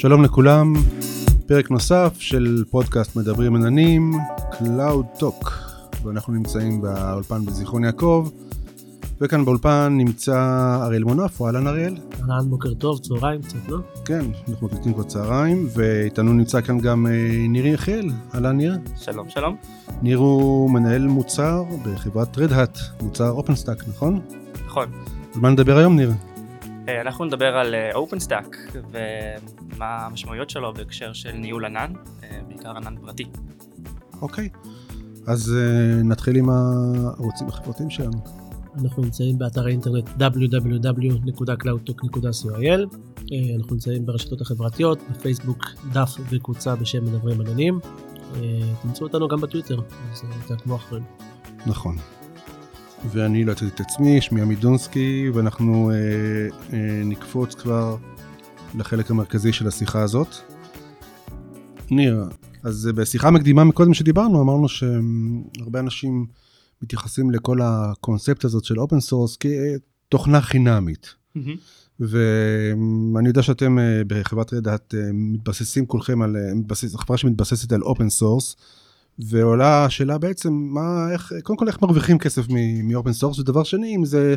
שלום לכולם, פרק נוסף של פודקאסט מדברים עננים, Cloud Talk, ואנחנו נמצאים באולפן בזיכרון יעקב, וכאן באולפן נמצא אריאל מונף, אהלן אריאל. אהלן, בוקר טוב, צהריים קצת, לא? כן, אנחנו מקליטים כבר צהריים, ואיתנו נמצא כאן גם אה, ניר יחיאל, אהלן ניר. שלום, שלום. ניר הוא מנהל מוצר בחברת Red Hat, מוצר OpenStack, נכון? נכון. על מה נדבר היום ניר? אה, אנחנו נדבר על OpenStack ומה המשמעויות שלו בהקשר של ניהול ענן, אה, בעיקר ענן פרטי. אוקיי, אז נתחיל עם הערוצים החברתיים שלנו. אנחנו נמצאים באתר האינטרנט www.cloudtalk.co.il אנחנו נמצאים ברשתות החברתיות, בפייסבוק דף וקבוצה בשם מדברים עננים. תמצאו אותנו גם בטוויטר, אז תעקבו אחרינו. נכון. ואני לא הצגתי את עצמי, שמי עמי דונסקי, ואנחנו אה, אה, נקפוץ כבר לחלק המרכזי של השיחה הזאת. ניר, אז בשיחה מקדימה מקודם שדיברנו, אמרנו שהרבה אנשים מתייחסים לכל הקונספט הזאת של open source כתוכנה חינמית. Mm-hmm. ואני יודע שאתם אה, בחברת Red Hat אה, מתבססים כולכם על, אה, מתבסס, חברה שמתבססת על open source. ועולה השאלה בעצם, מה, איך, קודם כל איך מרוויחים כסף מ open source, ודבר שני, אם זה,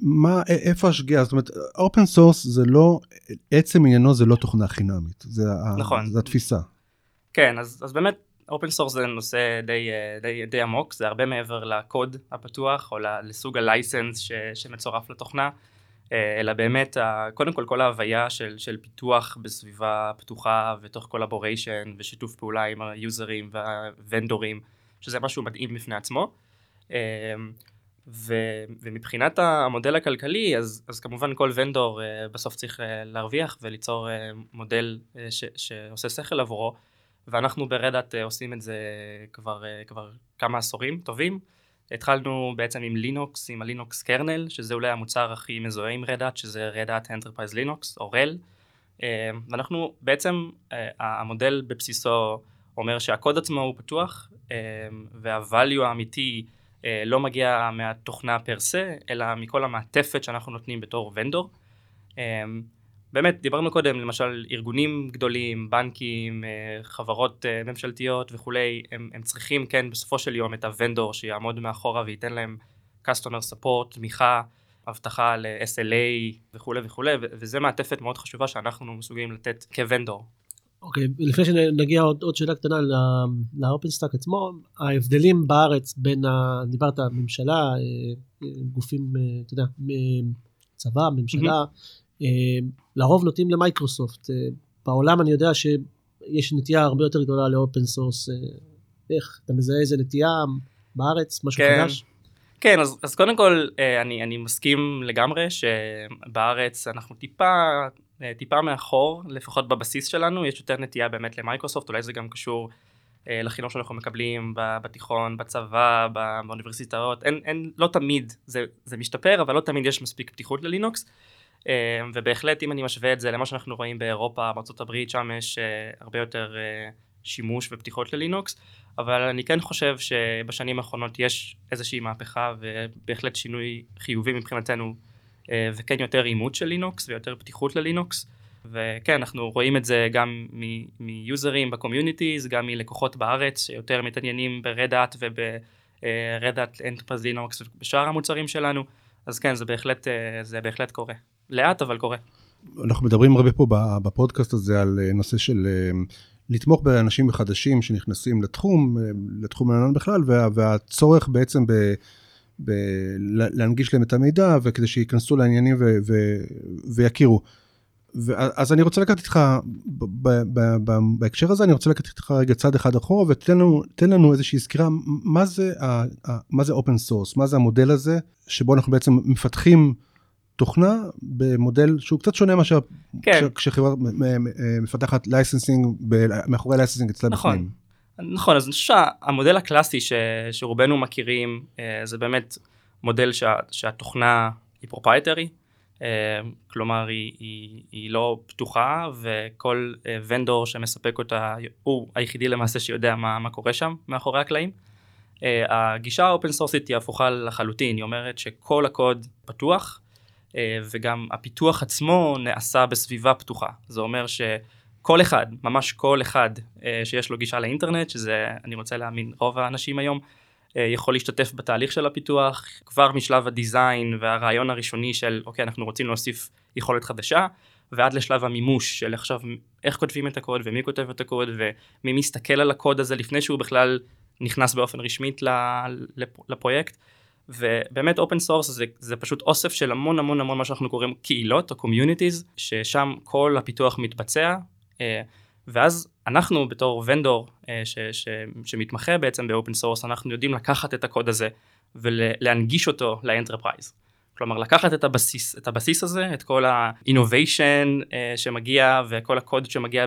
מה, איפה השגיאה, זאת אומרת, open source זה לא, עצם עניינו זה לא תוכנה חינמית, זה, נכון. ה, זה התפיסה. כן, אז, אז באמת open source זה נושא די, די, די עמוק, זה הרבה מעבר לקוד הפתוח, או לסוג ה license ש, שמצורף לתוכנה. אה, אלא באמת קודם כל כל ההוויה של, של פיתוח בסביבה פתוחה ותוך collaboration ושיתוף פעולה עם היוזרים וה vendorים שזה משהו מדהים בפני עצמו. אה, ו, ומבחינת המודל הכלכלי אז, אז כמובן כל vendor אה, בסוף צריך להרוויח וליצור מודל ש, שעושה שכל עבורו. ואנחנו ב Red Hat עושים את זה כבר, כבר כמה עשורים טובים התחלנו בעצם עם לינוקס, עם ה Linux kernel, שזה אולי המוצר הכי מזוהה עם Red Hat, שזה Red Hat Enterprise Linux, או RHEL. אה, ואנחנו בעצם, אה, המודל בבסיסו אומר שהקוד עצמו הוא פתוח, אה, והvalue האמיתי לא מגיע מהתוכנה פר סה, אלא מכל המעטפת שאנחנו נותנים בתור ונדור. באמת, דיברנו קודם, למשל ארגונים גדולים, בנקים, אה, חברות אה, ממשלתיות וכולי, הם, הם צריכים כן בסופו של יום את הוונדור שיעמוד מאחורה וייתן להם customer support, תמיכה, אבטחה ל-SLA וכולי וכולי, וזה מעטפת מאוד חשובה שאנחנו מסוגלים לתת כוונדור. אוקיי, okay, לפני שנגיע עוד, עוד שאלה קטנה ל OpenStack עצמו, ההבדלים בארץ בין, ה, דיברת ממשלה, אה, גופים, אתה יודע, צבא, ממשלה, mm-hmm. אה, לרוב נוטים למייקרוסופט. אה, בעולם אני יודע שיש נטייה הרבה יותר גדולה ל open source. אה, איך, אתה מזהה איזה נטייה בארץ, משהו כן. חדש? כן, אז, אז קודם כל אני, אני מסכים לגמרי שבארץ אנחנו טיפה, טיפה מאחור, לפחות בבסיס שלנו, יש יותר נטייה באמת למייקרוסופט, אולי זה גם קשור לחינוך שאנחנו מקבלים בתיכון, בצבא, באוניברסיטאות, אין, אין, לא תמיד זה, זה משתפר, אבל לא תמיד יש מספיק פתיחות ללינוקס. אמ, ובהחלט אם אני משווה את זה למה שאנחנו רואים באירופה, הברית, שם יש אה, הרבה יותר אה, שימוש ופתיחות ללינוקס, אבל אני כן חושב שבשנים האחרונות יש איזושהי מהפכה ובהחלט שינוי חיובי מבחינתנו, אה, וכן יותר אימוץ של לינוקס ויותר פתיחות ללינוקס. וכן, אנחנו רואים את זה גם מיוזרים ב communities, גם מלקוחות בארץ שיותר מתעניינים ברדאט וברדאט אנטרפרז לינוקס ובשאר המוצרים שלנו, אז כן, זה בהחלט, זה בהחלט קורה. לאט אבל קורה. אנחנו מדברים הרבה פה בפודקאסט הזה על אה, נושא של אה, לתמוך באנשים חדשים שנכנסים לתחום, אה, לתחום העניין בכלל, וה, והצורך בעצם ב... ב... להנגיש להם את המידע וכדי שייכנסו לעניינים ו... ו... ויכירו. אז אני רוצה לקחת איתך, ב... ב... ב... בהקשר הזה, אני רוצה לקחת איתך רגע צעד אחד אחורה ותן לנו, לנו איזושהי סקירה, מה זה, ה... מה זה open source, מה זה המודל הזה, שבו אנחנו בעצם מפתחים תוכנה במודל שהוא קצת שונה מאשר כן. כשחברה מפתחת licensing, מאחורי licensing אצלה נכון. בפנים. נכון, אז אני חושב שהמודל הקלאסי ש, שרובנו מכירים אה, זה באמת מודל שה, שהתוכנה היא proprietary, אה, כלומר היא, היא, היא לא פתוחה וכל vendor אה, שמספק אותה הוא היחידי למעשה שיודע מה, מה קורה שם מאחורי הקלעים. הגישה ה open sourceית היא הפוכה לחלוטין, היא אומרת שכל הקוד פתוח, אה, וגם הפיתוח עצמו נעשה בסביבה פתוחה. זה אומר שכל אחד, ממש כל אחד אה, שיש לו גישה לאינטרנט, שזה אני רוצה להאמין רוב האנשים היום, אה, יכול להשתתף בתהליך של הפיתוח כבר משלב ה design והרעיון הראשוני של אוקיי אנחנו רוצים להוסיף יכולת חדשה ועד לשלב המימוש של עכשיו איך כותבים את הקוד ומי כותב את הקוד ומי מסתכל על הקוד הזה לפני שהוא בכלל נכנס באופן רשמית לפרויקט. ובאמת open source זה, זה פשוט אוסף של המון המון המון מה שאנחנו קוראים קהילות או communities ששם כל הפיתוח מתבצע אה, ואז אנחנו בתור vendor אה, ש, ש, שמתמחה בעצם ב open source אנחנו יודעים לקחת את הקוד הזה ולהנגיש אותו ל enterprise. כלומר לקחת את הבסיס, את הבסיס הזה, את כל ה-innovation אה, שמגיע וכל הקוד שמגיע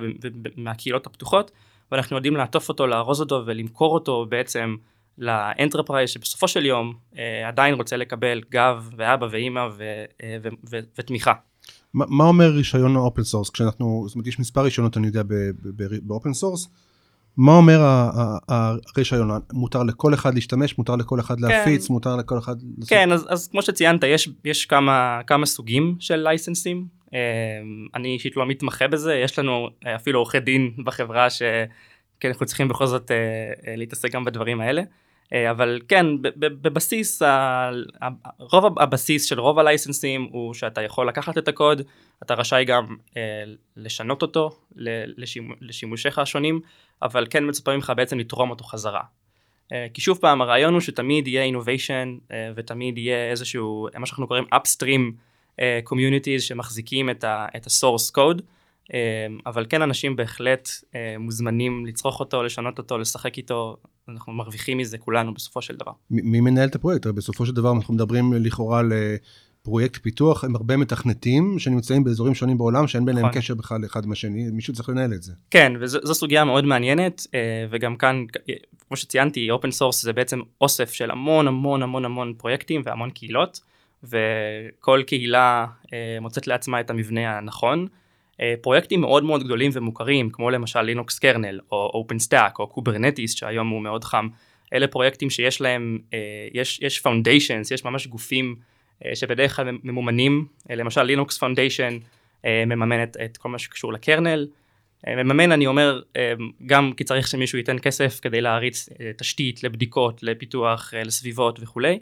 מהקהילות הפתוחות ואנחנו יודעים לעטוף אותו, לארוז אותו ולמכור אותו בעצם ל enterprise שבסופו של יום אה, עדיין רוצה לקבל גב ואבא ואימא ו, אה, ו, ו, ותמיכה. ما, מה אומר רישיון open source? כשאנחנו, זאת אומרת יש מספר רישיונות אני יודע ב open source, מה אומר הרישיון? מותר לכל אחד להשתמש, מותר לכל אחד להפיץ, כן. מותר לכל אחד... כן, אז, אז כמו שציינת, יש, יש כמה, כמה סוגים של licenseים. אה, אני אישית לא מתמחה בזה, יש לנו אה, אפילו עורכי דין בחברה ש... כן, אנחנו צריכים בכל זאת אה, להתעסק גם בדברים האלה. אבל כן, בבסיס, רוב הבסיס של רוב הלייסנסים הוא שאתה יכול לקחת את הקוד, אתה רשאי גם לשנות אותו לשימושיך השונים, אבל כן מצפה ממך בעצם לתרום אותו חזרה. כי שוב פעם, הרעיון הוא שתמיד יהיה innovation ותמיד יהיה איזשהו, מה שאנחנו קוראים upstream communities שמחזיקים את ה-source code. אבל כן אנשים בהחלט מוזמנים לצרוך אותו, לשנות אותו, לשחק איתו, אנחנו מרוויחים מזה כולנו בסופו של דבר. מי מנהל את הפרויקט? בסופו של דבר אנחנו מדברים לכאורה על פרויקט פיתוח עם הרבה מתכנתים שנמצאים באזורים שונים בעולם שאין ביניהם נכון. קשר בכלל אחד עם השני, מישהו צריך לנהל את זה. כן, וזו סוגיה מאוד מעניינת, וגם כאן, כמו שציינתי, open source זה בעצם אוסף של המון המון המון המון פרויקטים והמון קהילות, וכל קהילה מוצאת לעצמה את המבנה הנכון. אה, פרויקטים מאוד מאוד גדולים ומוכרים כמו למשל Linux kernel או OpenStack או Kubernetes שהיום הוא מאוד חם. אלה פרויקטים שיש להם אה, יש יש foundations יש ממש גופים אה, שבדרך כלל ממומנים. למשל Linux Foundation מממנת את כל מה שקשור ל kernel. מממן אני אומר גם כי צריך שמישהו ייתן כסף כדי להריץ תשתית לבדיקות לפיתוח לסביבות וכולי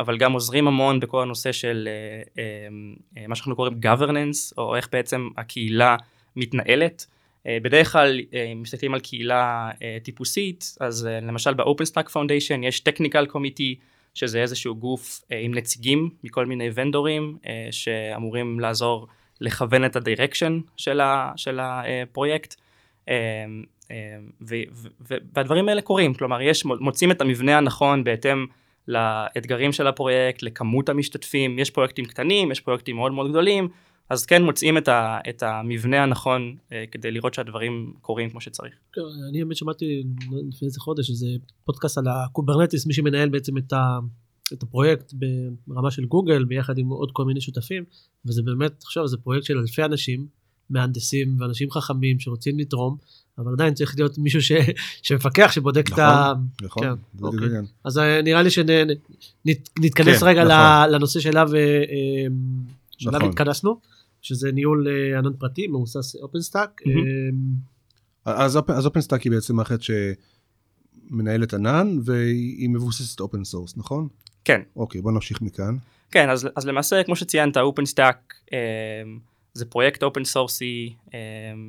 אבל גם עוזרים המון בכל הנושא של אה, אמ, אה, מה שאנחנו קוראים governance, או איך בעצם הקהילה מתנהלת. אה, בדרך כלל מסתכלים על קהילה טיפוסית, אז למשל ב-OpenStack Foundation יש technical committee, שזה איזשהו גוף עם נציגים מכל מיני ונדורים שאמורים לעזור לכוון את הדירקשן של, הפרויקט. אמ, והדברים האלה קורים, כלומר יש, מוצאים את המבנה הנכון בהתאם לאתגרים של הפרויקט, לכמות המשתתפים, יש פרויקטים קטנים, יש פרויקטים מאוד מאוד גדולים, אז כן מוצאים את, ה, את המבנה הנכון אה, כדי לראות שהדברים קורים כמו שצריך. כן, אני באמת שמעתי לפני איזה חודש איזה פודקאסט על ה-Kubernetes, מי שמנהל בעצם את, ה, את הפרויקט ברמה של גוגל ביחד עם עוד כל מיני שותפים, וזה באמת, עכשיו זה פרויקט של אלפי אנשים, מהנדסים ואנשים חכמים שרוצים לתרום. אבל עדיין צריך להיות מישהו ש... שמפקח שבודק נכון, את ה... נכון, נכון, כן, אוקיי. אז אה, נראה לי שנתכנס כן, רגע נכון. לנושא שאליו, אה, אה, שאליו נכון. התכנסנו, שזה ניהול ענן פרטי מבוסס אופן סטאק. אז אופן סטאק היא בעצם מערכת שמנהלת ענן והיא מבוססת open source, נכון? כן. אוקיי, בוא נמשיך מכאן. כן, אז, אז למעשה כמו שציינת, אופן סטאק זה פרויקט אופן סורסי, אמ,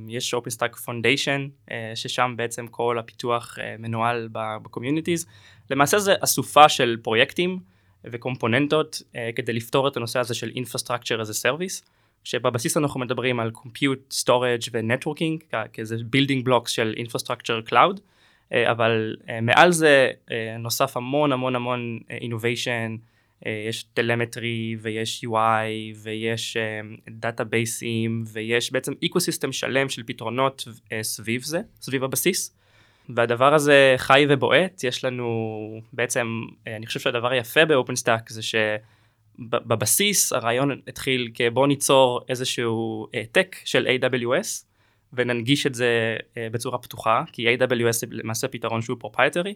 יש OpenStack Foundation, ששם בעצם כל הפיתוח אה, מנוהל ב-communities. למעשה זה אסופה של פרויקטים וקומפוננטות אה, כדי לפתור את הנושא הזה של Infrastructure as a Service, שבבסיס אנחנו מדברים על Compute, Storage ו-Networking, כאיזה building blocks של Infrastructure Cloud, אה, אבל מעל זה נוסף המון המון המון innovation, אה, יש telemetry ויש UI ויש דאטאבייסים ויש בעצם ecosystem שלם של פתרונות אה, סביב זה, סביב הבסיס. והדבר הזה חי ובועט, יש לנו בעצם, אה, אני חושב שהדבר היפה ב-OpenStack זה שבבסיס הרעיון התחיל כבוא ניצור איזשהו העתק של AWS וננגיש את זה בצורה פתוחה, כי AWS זה למעשה פתרון שהוא proprietary,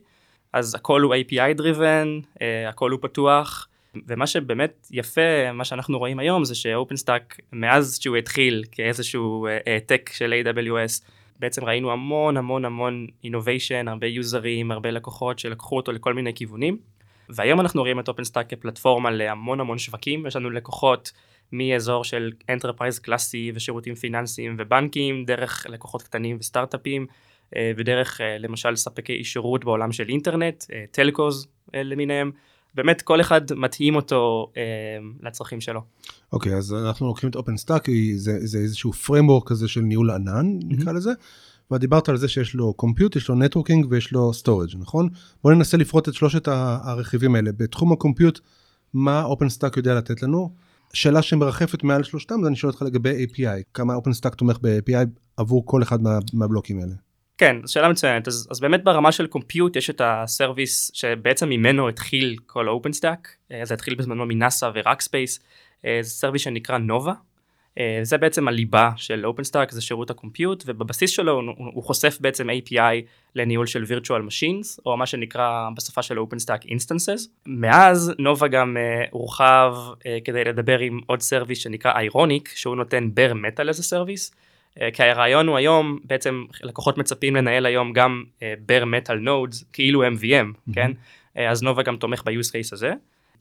אז הכל הוא API driven, הכל הוא פתוח. ומה שבאמת יפה, מה שאנחנו רואים היום זה ש-OpenStack מאז שהוא התחיל כאיזשהו העתק של AWS, בעצם ראינו המון המון המון innovation, הרבה יוזרים, הרבה לקוחות שלקחו אותו לכל מיני כיוונים. והיום אנחנו רואים את OpenStack כפלטפורמה להמון המון שווקים, יש לנו לקוחות מאזור של enterprise קלאסי ושירותים פיננסיים ובנקים, דרך לקוחות קטנים וסטארט-אפים, אה, ודרך אה, למשל ספקי שירות בעולם של אינטרנט, טלקוז אה, למיניהם. באמת כל אחד מתאים אותו אה, לצרכים שלו. אוקיי, okay, אז אנחנו לוקחים את OpenStack, זה, זה איזשהו framework כזה של ניהול ענן, mm-hmm. נקרא לזה, ואת דיברת על זה שיש לו compute, יש לו נטוורקינג ויש לו storage, נכון? בואו ננסה לפרוט את שלושת הרכיבים האלה. בתחום הקומפיוט, מה OpenStack יודע לתת לנו? שאלה שמרחפת מעל שלושתם, אז אני שואל אותך לגבי API, כמה OpenStack תומך ב-API עבור כל אחד מה, מהבלוקים האלה. כן, שאלה מצוינת. אז, אז באמת ברמה של compute יש את ה-service שבעצם ממנו התחיל כל OpenStack, אה, זה התחיל בזמנו מ-NASA ו-Rackspace, אה, זה service שנקרא נובה. אה, זה בעצם הליבה של OpenStack, זה שירות ה-compute, ובבסיס שלו הוא, הוא חושף בעצם API לניהול של virtual machines, או מה שנקרא בשפה של OpenStack instances. מאז נובה גם הורחב כדי לדבר עם עוד service שנקרא Ironic, שהוא נותן bare metal as service. אה, כי הרעיון הוא היום, בעצם לקוחות מצפים לנהל היום גם uh, bare metal nodes, כאילו MVM, mm-hmm. כן? Uh, אז נובה גם תומך ב-use case הזה.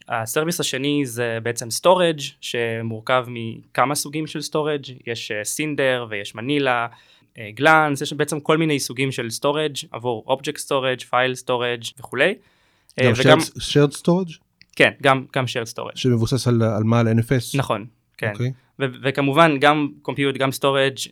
הסרוויס השני זה בעצם storage, שמורכב מכמה סוגים של storage, יש סינדר ויש מנילה, גלאנס, יש בעצם כל מיני סוגים של storage עבור object storage, file storage וכולי. גם וגם... shared storage? כן, גם, גם shared storage. שמבוסס על, על מה? על NFS? נכון, כן. Okay. ו- וכמובן גם compute גם storage uh,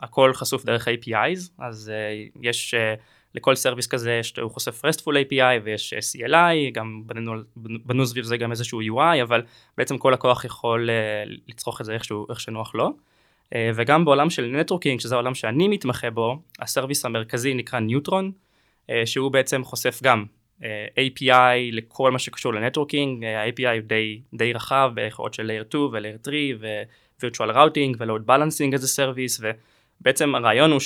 הכל חשוף דרך APIs אז uh, יש uh, לכל service כזה יש, הוא חושף RESTful API ויש CLI גם בנינו, בנו סביב זה גם איזשהו UI אבל בעצם כל לקוח יכול uh, לצרוך את זה איכשהו איך שנוח לו. uh, וגם בעולם של networking שזה העולם שאני מתמחה בו ה-service המרכזי נקרא Neutron uh, שהוא בעצם חושף גם API לכל מה שקשור ל-networking, ה-API הוא די, די רחב ביכולות של Layer 2 ו-Layer 3 ו- virtual routing ו-load balancing as a service ובעצם הרעיון הוא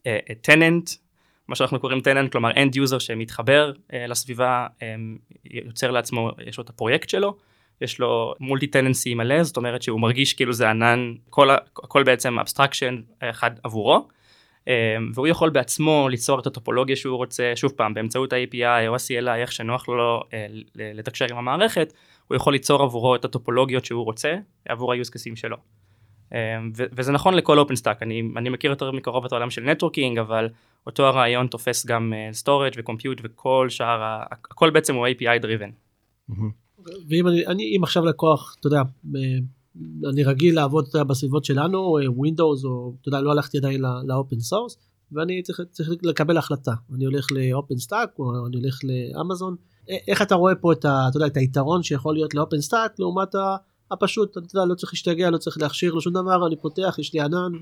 ש-tenant, מה שאנחנו קוראים tenant, כלומר end user שמתחבר uh, לסביבה, um, יוצר לעצמו, יש לו את הפרויקט שלו, יש לו multi-tenancy מלא, זאת אומרת שהוא מרגיש כאילו זה ענן, כל, הכל בעצם abstraction אחד עבורו. Um, והוא יכול בעצמו ליצור את הטופולוגיה שהוא רוצה, שוב פעם, באמצעות ה-API או ה-CLI, איך שנוח לו לתקשר עם המערכת, הוא יכול ליצור עבורו את הטופולוגיות שהוא רוצה עבור ה-use cases שלו. אמ, וזה נכון לכל OpenStack, אני, אני מכיר יותר מקרוב את העולם של networking, אבל אותו הרעיון תופס גם storage ו-compute וכל שאר, הכל בעצם הוא API driven. ואם אני, אני אם עכשיו לקוח, אתה יודע, אני רגיל לעבוד אתה יודע, בסביבות שלנו, Windows, או אתה יודע, לא הלכתי עדיין ל-open source, ואני צריך, צריך לקבל החלטה, אני הולך ל-OpenStack או אני הולך לאמזון, איך אתה רואה פה את, ה, אתה יודע, את היתרון שיכול להיות ל-OpenStack לעומת הפשוט, אתה יודע, לא צריך להשתגע, לא צריך להכשיר לו שום דבר, אני פותח, יש לי ענן,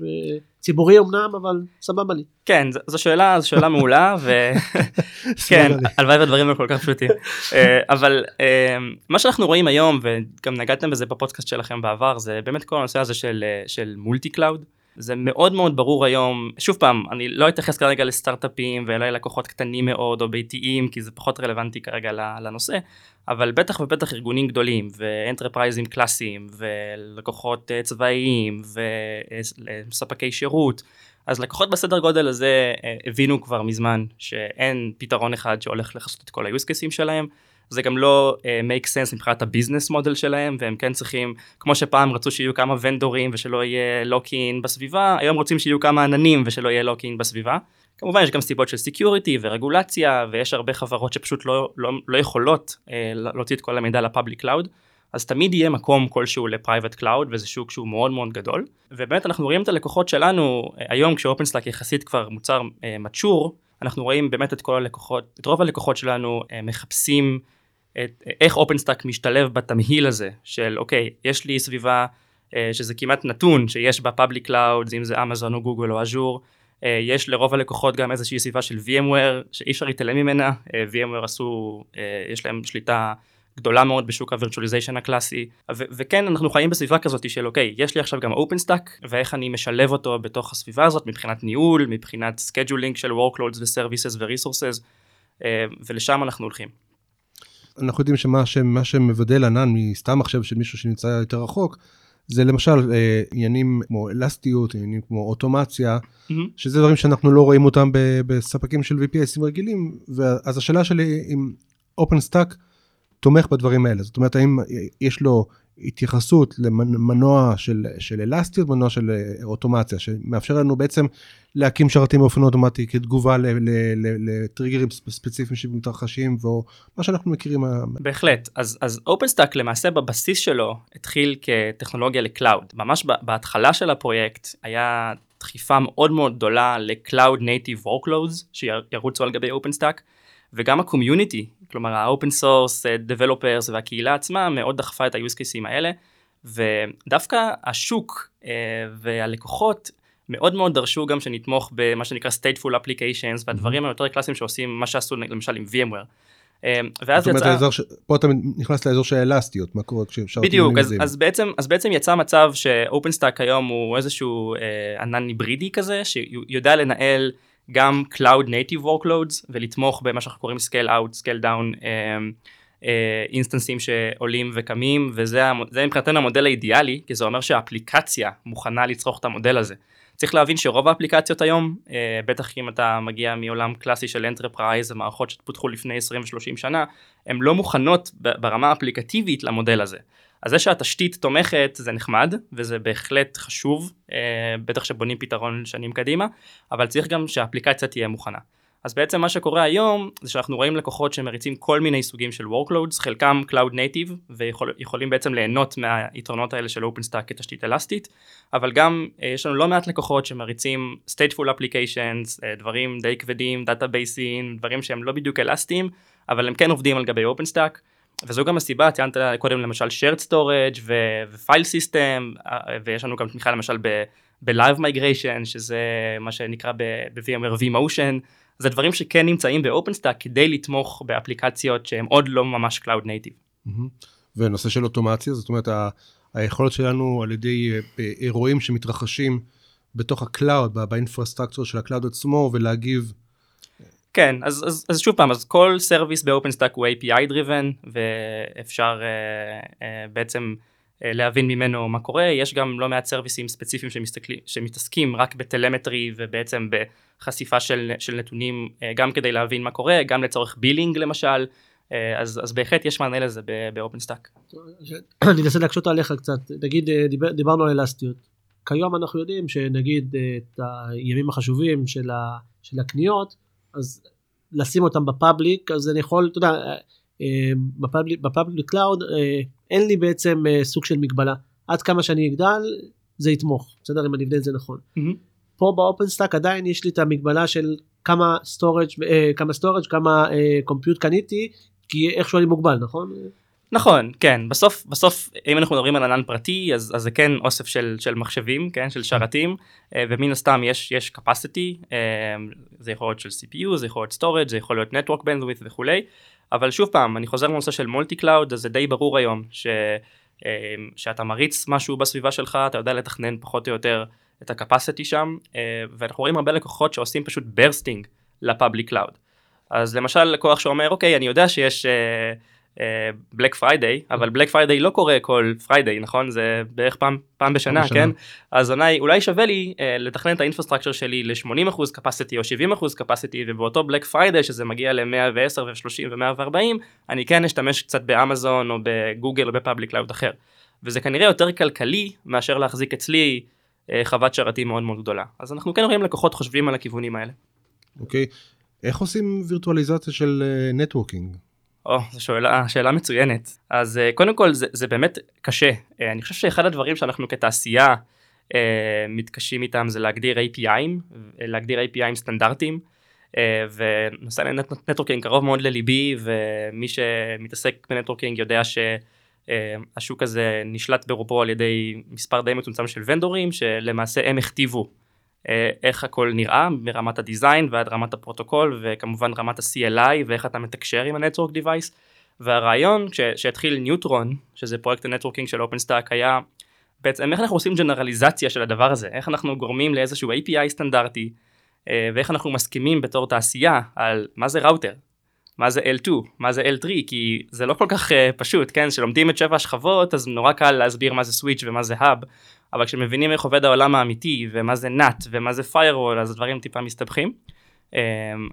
ציבורי אמנם, אבל סבבה לי. כן, זו שאלה, זו שאלה מעולה, וכן, הלוואי והדברים הם כל כך פשוטים. אה, אבל אה, מה שאנחנו רואים היום, וגם נגעתם בזה בפודקאסט שלכם בעבר, זה באמת כל הנושא הזה של, אה, של multi-cloud. זה מאוד מאוד ברור היום, שוב פעם, אני לא אתייחס כרגע לסטארט-אפים וללקוחות קטנים מאוד או ביתיים, כי זה פחות רלוונטי כרגע לנושא, אבל בטח ובטח ארגונים גדולים ואנטרפרייזים קלאסיים ולקוחות אה, צבאיים וספקי שירות, אז לקוחות בסדר גודל הזה אה, הבינו כבר מזמן שאין פתרון אחד שהולך לכסות את כל ה-use cases שלהם. זה גם לא uh, make sense מבחינת הביזנס מודל שלהם והם כן צריכים כמו שפעם רצו שיהיו כמה ונדורים ושלא יהיה lock-in בסביבה היום רוצים שיהיו כמה עננים ושלא יהיה lock-in בסביבה. כמובן יש גם סיבות של security ורגולציה ויש הרבה חברות שפשוט לא, לא, לא יכולות uh, להוציא את כל המידע ל-public cloud. אז תמיד יהיה מקום כלשהו ל-private cloud וזה שוק שהוא מאוד מאוד גדול ובאמת אנחנו רואים את הלקוחות שלנו אה, היום כש-OpenStack יחסית כבר מוצר mature אנחנו רואים באמת את כל הלקוחות את רוב הלקוחות שלנו מחפשים את, איך OpenStack משתלב בתמהיל הזה של אוקיי, יש לי סביבה אה, שזה כמעט נתון שיש בה public cloud, אם זה אמזון או גוגל או אג'ור, אה, יש לרוב הלקוחות גם איזושהי סביבה של VMware שאי אפשר להתעלם ממנה, אה, VMware עשו, אה, יש להם שליטה גדולה מאוד בשוק ה virtualization הקלאסי ו- וכן אנחנו חיים בסביבה כזאת של אוקיי יש לי עכשיו גם OpenStack ואיך אני משלב אותו בתוך הסביבה הזאת מבחינת ניהול מבחינת scheduling של workloads ו-services ו-resources אה, ולשם אנחנו הולכים. אנחנו יודעים שמה ש, שמבדל ענן מסתם מחשב של מישהו שנמצא יותר רחוק, זה למשל אה, עניינים כמו אלסטיות, עניינים כמו אוטומציה, Mhm. שזה דברים שאנחנו לא רואים אותם בספקים של VPSים רגילים, ואז השאלה שלי אם OpenStack תומך בדברים האלה, זאת אומרת האם יש לו התייחסות למנוע של, של אלסטיות, מנוע של אוטומציה, שמאפשר לנו בעצם להקים שרתים באופן אוטומטי כתגובה לטריגרים ספ- ספציפיים שמתרחשים, או מה שאנחנו מכירים. בהחלט, אז, אז OpenStack למעשה בבסיס שלו התחיל כטכנולוגיה ל cloud. ממש בהתחלה של הפרויקט היה דחיפה מאוד מאוד גדולה ל-Cloud Native Workloads שירוצו על גבי OpenStack, וגם ה community, כלומר source אה, developers והקהילה עצמה מאוד דחפה את ה-use cases האלה, ודווקא השוק אה, והלקוחות מאוד מאוד דרשו גם שנתמוך במה שנקרא stateful applications והדברים היותר קלאסיים שעושים מה שעשו למשל עם VMware. אה, ואז זאת אומרת, יצא... האזור ש... פה אתה נכנס לאזור של האלסטיות, מה קורה כשאפשר... בדיוק, אז, אז, בעצם, אז בעצם יצא מצב ש OpenStack היום הוא איזשהו אה, ענן היברידי כזה, שיודע לנהל גם Cloud Native Workloads ולתמוך במה שאנחנו קוראים Scale Out, Scale Down אה, אה, instances־ים שעולים וקמים, וזה מבחינתנו המודל האידיאלי, כי זה אומר שהאפליקציה מוכנה לצרוך את המודל הזה. צריך להבין שרוב האפליקציות היום, אה, בטח אם אתה מגיע מעולם קלאסי של enterprise ומערכות שפותחו לפני 20-30 שנה, הן לא מוכנות ברמה האפליקטיבית למודל הזה. אז זה שהתשתית תומכת זה נחמד וזה בהחלט חשוב, אה, בטח שבונים פתרון שנים קדימה, אבל צריך גם שהאפליקציה תהיה מוכנה. אז בעצם מה שקורה היום זה שאנחנו רואים לקוחות שמריצים כל מיני סוגים של workloads, חלקם Cloud Native ויכולים בעצם ליהנות מהיתרונות האלה של OpenStack כתשתית אלסטית, אבל גם אה, יש לנו לא מעט לקוחות שמריצים stateful applications, אה, דברים די כבדים, דאטאבייסים, דברים שהם לא בדיוק אלסטיים, אבל הם כן עובדים על גבי OpenStack. וזו גם הסיבה, ציינת קודם למשל shared storage ו-file system, אה, ויש לנו גם תמיכה למשל ב-live migration, שזה מה שנקרא ב-VMware vMotion, זה דברים שכן נמצאים ב-OpenStack כדי לתמוך באפליקציות שהן עוד לא ממש Cloud Native. ונושא של אוטומציה, זאת אומרת, היכולת שלנו על ידי אה, אירועים שמתרחשים בתוך ה cloud, ב infrastructure של ה cloud עצמו, ולהגיב, כן, אז, אז, אז שוב פעם, אז כל service ב-OpenStack הוא API driven ואפשר uh, uh, בעצם uh, להבין ממנו מה קורה, יש גם לא מעט service־ים ספציפיים שמתעסקים רק ב telemetry ובעצם בחשיפה של, של נתונים uh, גם כדי להבין מה קורה, גם לצורך billing למשל, uh, אז, אז בהחלט יש מענה לזה ב-OpenStack. אני אנסה להקשות עליך קצת, נגיד דיבר, דיברנו על אלסטיות. כיום אנחנו יודעים שנגיד את הימים החשובים של, ה, של הקניות, אז לשים אותם ב public, אז אני יכול, אתה יודע, אה, ב public, ב public cloud אה, אין לי בעצם אה, סוג של מגבלה. עד כמה שאני אגדל, זה יתמוך, בסדר? אם אני אבנה את זה נכון. פה ב OpenStack עדיין יש לי את המגבלה של כמה storage כמה storage כמה compute קניתי כי איכשהו אני מוגבל נכון נכון, כן, בסוף, בסוף אם אנחנו מדברים על ענן פרטי אז, אז זה כן אוסף של, של מחשבים, כן, של שרתים, אה, ומן הסתם יש, יש capacity, אה, זה יכול להיות של CPU, זה יכול להיות storage, זה יכול להיות network bandwidth וכולי, אבל שוב פעם, אני חוזר לנושא של multi cloud, אז זה די ברור היום, ש, אה, שאתה מריץ משהו בסביבה שלך, אתה יודע לתכנן פחות או יותר את ה-capacity שם, ואנחנו רואים הרבה לקוחות שעושים פשוט bursting ל public cloud. אז למשל לקוח שאומר, אוקיי, אני יודע שיש... Black Friday אבל Black Friday לא קורה כל Friday נכון זה בערך פעם פעם בשנה בשנה. כן אז אולי, אולי שווה לי uh, לתכנן את ה infrastructure שלי ל-80% capacity או 70% capacity ובאותו Black Friday שזה מגיע ל-110 ו-30 ו-140 אני כן אשתמש קצת באמזון או בגוגל או ב public cloud אחר וזה כנראה יותר כלכלי מאשר להחזיק אצלי uh, חוות שרתים מאוד מאוד גדולה אז אנחנו כן רואים לקוחות חושבים על הכיוונים האלה. אוקיי? איך עושים וירטואליזציה של networking? או, זו שאלה, שאלה מצוינת. אז uh, קודם כל זה, זה באמת קשה. Uh, אני חושב שאחד הדברים שאנחנו כתעשייה uh, מתקשים איתם זה להגדיר API־ים, להגדיר API־ים סטנדרטיים. Uh, ונושא networking קרוב מאוד לליבי ומי שמתעסק ב networking יודע שהשוק הזה נשלט ברובו על ידי מספר די מצומצם של vendors־ים שלמעשה הם הכתיבו איך הכל נראה מרמת ה design ועד רמת הפרוטוקול וכמובן רמת ה-CLI ואיך אתה מתקשר עם ה-Network Device. והרעיון שהתחיל ניוטרון שזה פרויקט ה networking של OpenStack היה בעצם איך אנחנו עושים גנרליזציה של הדבר הזה איך אנחנו גורמים לאיזשהו API סטנדרטי אה, ואיך אנחנו מסכימים בתור תעשייה על מה זה ראוטר מה זה L2, מה זה L3, כי זה לא כל כך uh, פשוט, כן? כשלומדים את שבע השכבות אז נורא קל להסביר מה זה switch ומה זה hub, אבל כשמבינים איך עובד העולם האמיתי ומה זה NAT ומה זה firewall אז הדברים טיפה מסתבכים. Um,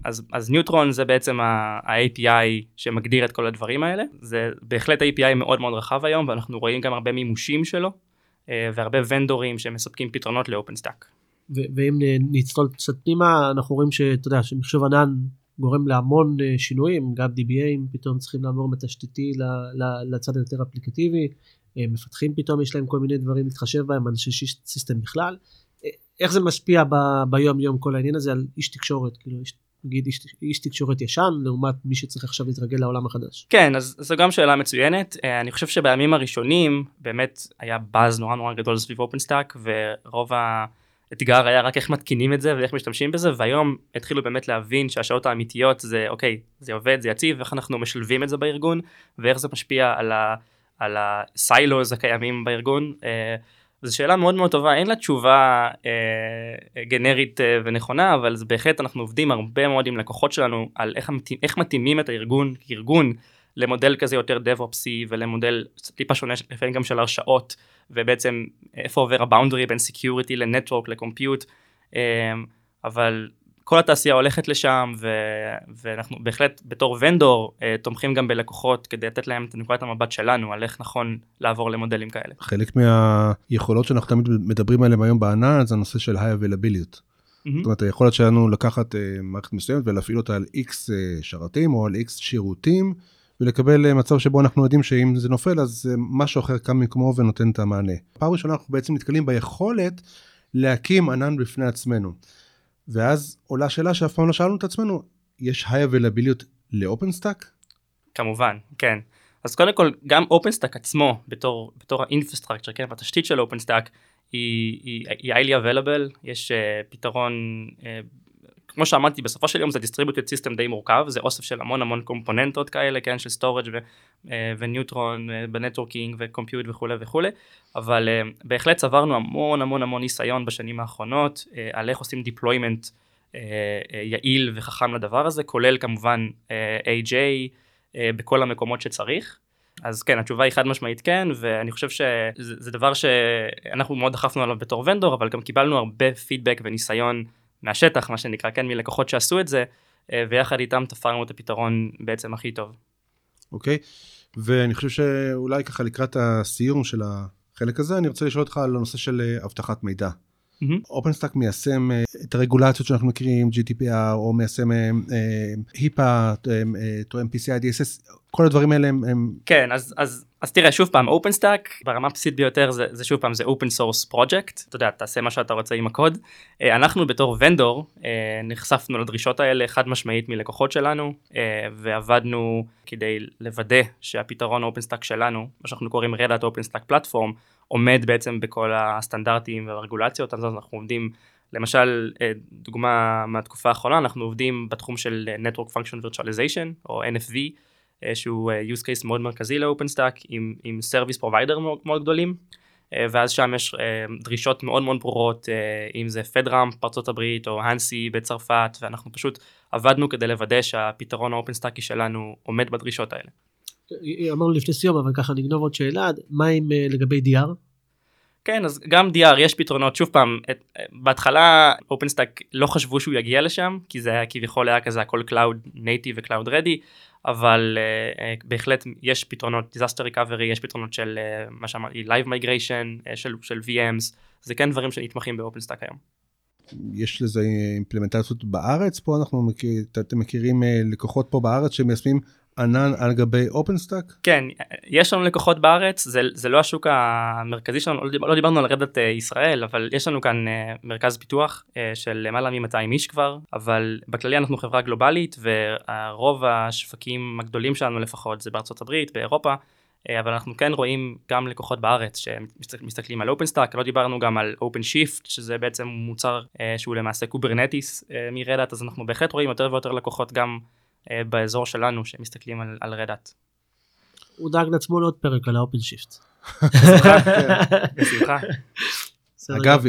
אז, אז ניוטרון זה בעצם ה-API שמגדיר את כל הדברים האלה, זה בהחלט API מאוד מאוד רחב היום ואנחנו רואים גם הרבה מימושים שלו uh, והרבה vendors־ים שמספקים פתרונות ל OpenStack. ואם נצלול קצת פנימה אנחנו רואים שאתה יודע שמחשוב ענן גורם להמון אה, שינויים, גם DBA פתאום צריכים לעבור מתשתיתי לצד היותר אפליקטיבי, אה, מפתחים פתאום יש להם כל מיני דברים להתחשב בהם, אנשי system בכלל. אה, איך זה משפיע ב, ביום יום כל העניין הזה על איש תקשורת, כאילו איש, נגיד איש, איש תקשורת ישן לעומת מי שצריך עכשיו להתרגל לעולם החדש. כן, אז זו גם שאלה מצוינת. אני חושב שבימים הראשונים באמת היה באז נורא נורא גדול סביב OpenStack ורוב ה... אתגר היה רק איך מתקינים את זה ואיך משתמשים בזה והיום התחילו באמת להבין שהשעות האמיתיות זה אוקיי זה עובד זה יציב איך אנחנו משלבים את זה בארגון ואיך זה משפיע על, ה, על ה silos הקיימים בארגון. אה, זו שאלה מאוד מאוד טובה אין לה תשובה אה, גנרית אה, ונכונה אבל זה בהחלט אנחנו עובדים הרבה מאוד עם לקוחות שלנו על איך, איך מתאימים את הארגון כארגון למודל כזה יותר DevOps י ולמודל טיפה שונה לפעמים גם של הרשאות ובעצם איפה עובר ה boundary בין security ל network ל compute אבל כל התעשייה הולכת לשם ו... ואנחנו בהחלט בתור ונדור uh, תומכים גם בלקוחות כדי לתת להם את נקודת המבט שלנו על איך נכון לעבור למודלים כאלה. חלק מהיכולות שאנחנו תמיד מדברים עליהם היום בענן זה הנושא של high availability. Mm-hmm. זאת אומרת היכולת שלנו לקחת uh, מערכת מסוימת ולהפעיל אותה על x uh, שרתים או על x שירותים ולקבל אה, מצב שבו אנחנו יודעים שאם זה נופל אז אה, משהו אחר קם ממקומו ונותן את המענה. פעם ראשונה אנחנו בעצם נתקלים ביכולת להקים ענן בפני עצמנו. ואז עולה שאלה שאף פעם לא שאלנו את עצמנו, יש high availability ל OpenStack? כמובן, כן. אז קודם כל גם OpenStack עצמו בתור, בתור ה infrastructure, כן, התשתית של OpenStack היא, היא, היא highly available, יש uh, פתרון uh, כמו שאמרתי בסופו של יום זה distributed system די מורכב זה אוסף של המון המון קומפוננטות כאלה כן של storage אה, וניוטרון אה, ב networking ו compute וכולי וכולי אבל uh, בהחלט צברנו המון המון המון ניסיון בשנים האחרונות על איך עושים deployment יעיל וחכם לדבר הזה כולל כמובן AJ בכל המקומות שצריך. אז כן התשובה היא חד משמעית כן ואני חושב שזה דבר שאנחנו מאוד דחפנו עליו בתור ונדור אבל גם קיבלנו הרבה פידבק וניסיון מהשטח מה שנקרא כן מלקוחות שעשו את זה אה, ויחד איתם תפרנו את הפתרון בעצם הכי טוב. אוקיי okay. ואני חושב שאולי ככה לקראת הסיום של החלק הזה אני רוצה לשאול אותך על הנושא של אה, אבטחת מידע. OpenStack mm-hmm. מיישם אה, את הרגולציות שאנחנו מכירים GDPR או מיישם HIPAA, תואם PCI DSS כל הדברים האלה הם, הם... כן אז אז אז תראה שוב פעם stack ברמה הבסיסית ביותר זה, זה שוב פעם זה open source project אתה יודע תעשה מה שאתה רוצה עם הקוד. אה, אנחנו בתור vendor אה, נחשפנו לדרישות האלה חד משמעית מלקוחות שלנו אה, ועבדנו כדי לוודא שהפתרון stack שלנו מה שאנחנו קוראים Red Hat OpenStack Platform עומד בעצם בכל הסטנדרטים והרגולציות. אז אנחנו עומדים למשל דוגמה מהתקופה האחרונה אנחנו עובדים בתחום של Network Function Virtualization או NFV שהוא אה, use case מאוד מרכזי ל OpenStack עם, עם service provider מאוד, מאוד גדולים אה, ואז שם יש אה, דרישות מאוד מאוד ברורות אם זה FedRAMP בארצות הברית או האנסי בצרפת ואנחנו פשוט עבדנו כדי לוודא שהפתרון ה OpenStack י שלנו עומד בדרישות האלה. אמרנו לפני סיום אבל ככה נגנוב עוד שאלה מה עם לגבי DR? כן אז גם DR יש פתרונות. שוב פעם את, בהתחלה OpenStack לא חשבו שהוא יגיע לשם כי זה היה כביכול היה כזה הכל Cloud Native ו-Cloud Ready אבל uh, uh, בהחלט יש פתרונות. Disaster recovery יש פתרונות של uh, מה שאמרתי live migration uh, של, של VMs זה כן דברים שנתמכים ב OpenStack היום. יש לזה implementation ות בארץ? פה אנחנו מכיר, אתם מכירים לקוחות פה בארץ שמיישמים ענן על גבי OpenStack? כן, יש לנו לקוחות בארץ, זה, זה לא השוק המרכזי שלנו, לא, דיבר, לא דיברנו על Red Hat uh, ישראל, אבל יש לנו כאן uh, מרכז פיתוח uh, של למעלה מ-200 איש כבר, אבל בכללי אנחנו חברה גלובלית ורוב השווקים הגדולים שלנו לפחות זה בארצות הברית, באירופה, אבל אנחנו כן רואים גם לקוחות בארץ שמסתכלים על OpenStack, לא דיברנו גם על OpenShift, שזה בעצם מוצר שהוא למעשה Kubernetes מ Red Hat, אז אנחנו בהחלט רואים יותר ויותר לקוחות גם אה, באזור שלנו שמסתכלים על, על Red Hat. הוא דאג לעצמו לעוד פרק על ה OpenShift. בשמחה. אגב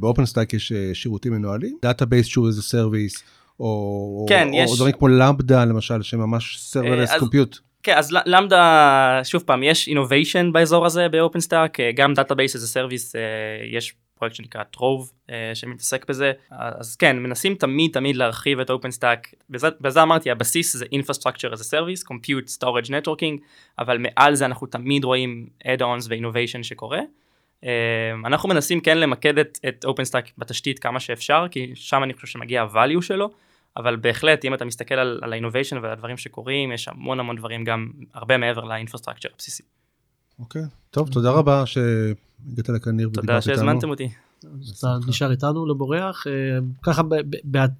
ב OpenStack יש אה, שירותים מנוהלים database שהוא איזה service או, כן, דברים כמו Lambda למשל, שממש serverless אז- compute. כן, אז Lambda, שוב פעם, יש innovation באזור הזה ב-OpenStack, אה, גם a Service, אה, יש פרויקט שנקרא טרוב אה, שמתעסק בזה, אז כן, מנסים תמיד תמיד להרחיב את OpenStack, בזה, בזה אמרתי, הבסיס זה Infrastructure as a Service, Compute, Storage, Networking, אבל מעל זה אנחנו תמיד רואים add-ons ו-innovation שקורה. אה, אנחנו מנסים כן למקד את, את OpenStack בתשתית כמה שאפשר, כי שם אני חושב שמגיע ה-value שלו. אבל בהחלט אם אתה מסתכל על, על ה-innovation ועל הדברים שקורים יש המון המון דברים גם הרבה מעבר לאינפרסטרקצ'ר הבסיסי. אוקיי, טוב, תודה רבה שהגעת לכאן ניר תודה ודיברת איתנו. שהזמנתם אותי. אתה נשאר איתנו, לא בורח. אה, ככה,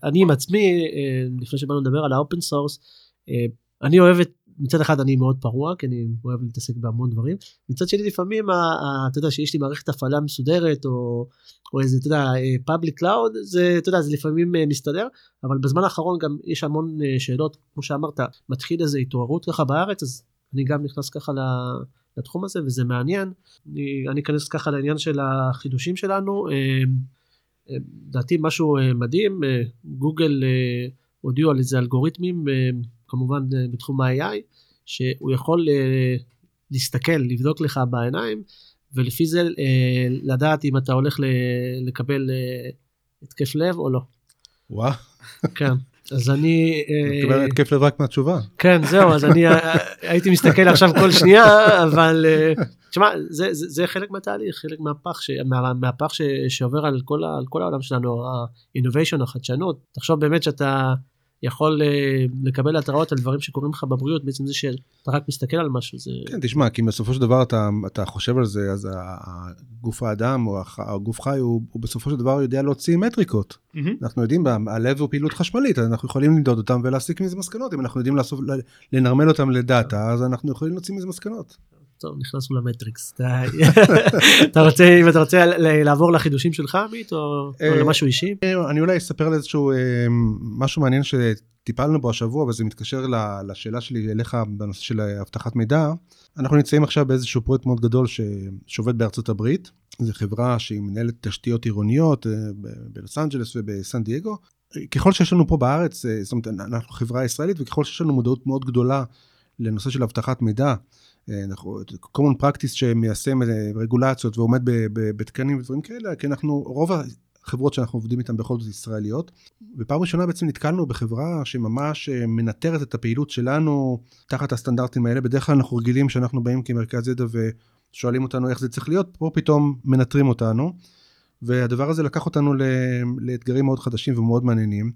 אני עם עצמי, אה, לפני שבאנו לדבר על ה open source, אני אוהב את, מצד אחד אני מאוד פרוע, כי אני אוהב להתעסק בהמון דברים. מצד שני, לפעמים, אתה יודע, שיש לי מערכת הפעלה מסודרת, או, או איזה, אתה יודע, public cloud, זה, אתה יודע, זה לפעמים אה, מסתדר, אבל בזמן האחרון גם יש המון אה, שאלות, כמו שאמרת, מתחיל איזה התעוררות ככה בארץ, אז אני גם נכנס ככה ל- לתחום הזה, וזה מעניין. אני, אני אכנס ככה לעניין של החידושים שלנו. אה, אה, לדעתי משהו אה, מדהים, אה, גוגל אה, הודיעו על איזה אלגוריתמים, כמובן בתחום ה-AI, שהוא יכול להסתכל, לבדוק לך בעיניים, ולפי זה לדעת אם אתה הולך לקבל התקף לב או לא. וואו, כן, אז אני... אה, מקבל התקף לב רק מהתשובה. כן, זהו, אז אני אה, הייתי מסתכל עכשיו כל שנייה, אבל אה, תשמע, זה, זה, זה חלק מהתהליך, חלק מהפך, ש, מה, מהפך ש, שעובר על כל, ה- על כל העולם שלנו, ה-innovation, החדשנות. תחשוב באמת שאתה יכול אה, לקבל התראות על דברים שקורים לך בבריאות, בעצם זה שאתה רק מסתכל על משהו, זה... כן, תשמע, כי בסופו של דבר אתה, אתה חושב על זה, אז גוף האדם או הגוף חי, הוא, הוא בסופו של דבר יודע להוציא מטריקות. אנחנו יודעים, הלב הוא פעילות חשמלית, אז אנחנו יכולים למדוד אותם ולהסיק מזה מסקנות. אם אנחנו יודעים לאסוף, לנרמל אותם לדאטה, אז אנחנו יכולים להוציא מזה מסקנות. טוב, נכנסנו למטריקס. אתה, רוצה, אם אתה רוצה לעבור לחידושים שלך, עמית, או, אה, למשהו אישי? אני אולי אספר על איזשהו אה, משהו מעניין שטיפלנו בו השבוע, וזה מתקשר לשאלה שלי אליך בנושא של אבטחת מידע. אנחנו נמצאים עכשיו באיזשהו פרויקט מאוד גדול שעובד בארצות הברית. זו חברה שהיא מנהלת תשתיות עירוניות אה, בלוס אנג'לס ובסן דייגו. ככל שיש לנו פה בארץ, אה, זאת אומרת, אנחנו חברה ישראלית, וככל שיש לנו מודעות מאוד גדולה לנושא של אבטחת מידע, אה, אנחנו, common practice שמיישם אה, רגולציות ועומד בתקנים ודברים כאלה, כי אנחנו, רוב החברות שאנחנו עובדים איתן בכל זאת ישראליות, ופעם ראשונה בעצם נתקלנו בחברה שממש אה, מנטרת את הפעילות שלנו תחת הסטנדרטים האלה, בדרך כלל אנחנו רגילים שאנחנו באים כמרכז ידע ושואלים אותנו איך זה צריך להיות, פה פתאום מנטרים אותנו, והדבר הזה לקח אותנו לאתגרים מאוד חדשים ומאוד מעניינים.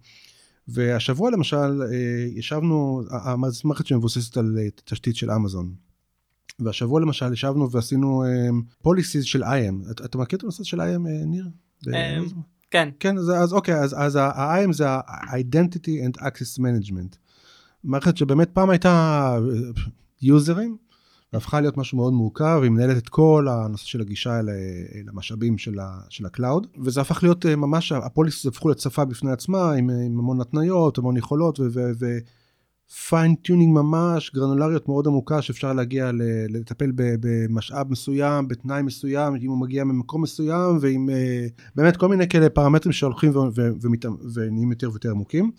והשבוע למשל אה, ישבנו, ה- ה- זו מערכת שמבוססת על אה, תשתית של אמזון. והשבוע למשל ישבנו ועשינו פוליסיס של IAM. אתה, אתה מכיר את הנושא של IAM, אה, ניר? אמ, כן, כן, אז, אז אוקיי, אז, אז ה-IAM זה ה-Identity and Access Management. מערכת שבאמת פעם הייתה אה, יוזרים, והפכה להיות משהו מאוד מורכב, היא מנהלת את כל הנושא של הגישה אל, אל המשאבים של, ה, של ה cloud, וזה הפך להיות אה, ממש, ה policies הפכו שפה בפני עצמה, עם, עם המון התניות, המון יכולות, ו... ו, ו fine tuning ממש, גרנולריות מאוד עמוקה שאפשר להגיע לטפל במשאב מסוים, בתנאי מסוים, אם הוא מגיע ממקום מסוים, ועם אה, באמת כל מיני כאלה פרמטרים שהולכים ונהיים יותר ויותר עמוקים.